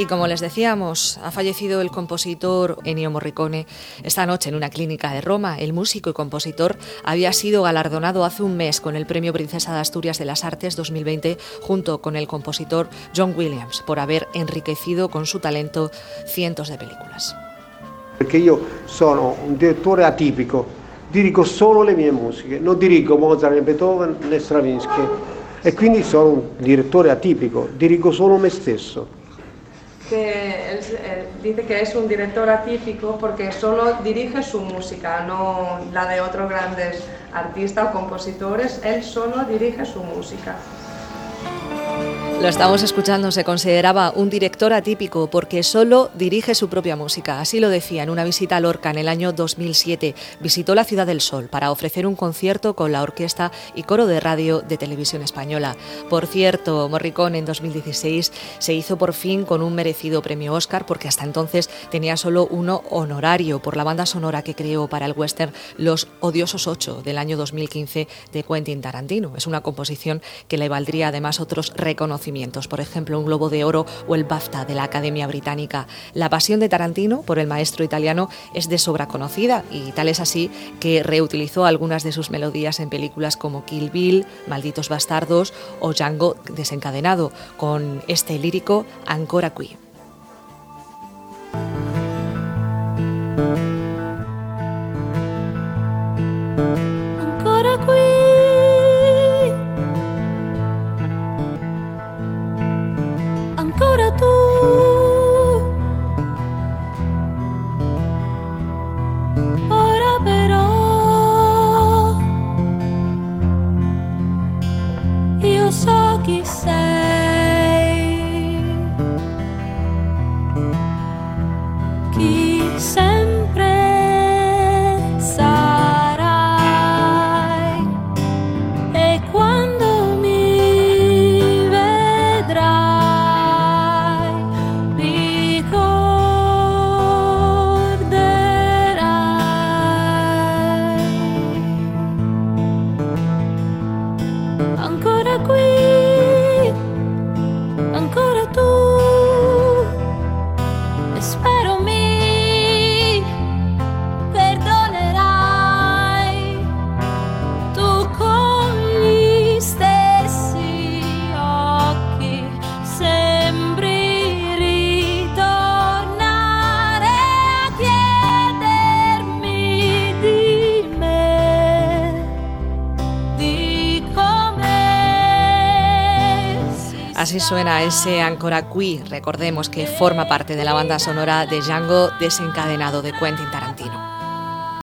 Y como les decíamos, ha fallecido el compositor Ennio Morricone esta noche en una clínica de Roma. El músico y compositor había sido galardonado hace un mes con el Premio Princesa de Asturias de las Artes 2020 junto con el compositor John Williams por haber enriquecido con su talento cientos de películas. Porque yo soy un director atípico, dirigo solo le mie musiche, non dirigo Mozart, né Beethoven né Stravinsky e quindi sono un direttore atipico, dirigo solo me stesso. Que él, él dice que es un director atípico porque solo dirige su música, no la de otros grandes artistas o compositores, él solo dirige su música. Lo estamos escuchando, se consideraba un director atípico porque solo dirige su propia música. Así lo decía en una visita a Lorca en el año 2007. Visitó la Ciudad del Sol para ofrecer un concierto con la orquesta y coro de radio de televisión española. Por cierto, Morricone en 2016 se hizo por fin con un merecido premio Oscar porque hasta entonces tenía solo uno honorario por la banda sonora que creó para el western Los Odiosos Ocho del año 2015 de Quentin Tarantino. Es una composición que le valdría además otros por ejemplo un Globo de Oro o el BAFTA de la Academia Británica. La pasión de Tarantino por el maestro italiano es de sobra conocida y tal es así que reutilizó algunas de sus melodías en películas como Kill Bill, Malditos Bastardos o Django desencadenado, con este lírico Ancora qui. Así suena ese Ancora Qui, recordemos que forma parte de la banda sonora de Django desencadenado de Quentin Tarantino.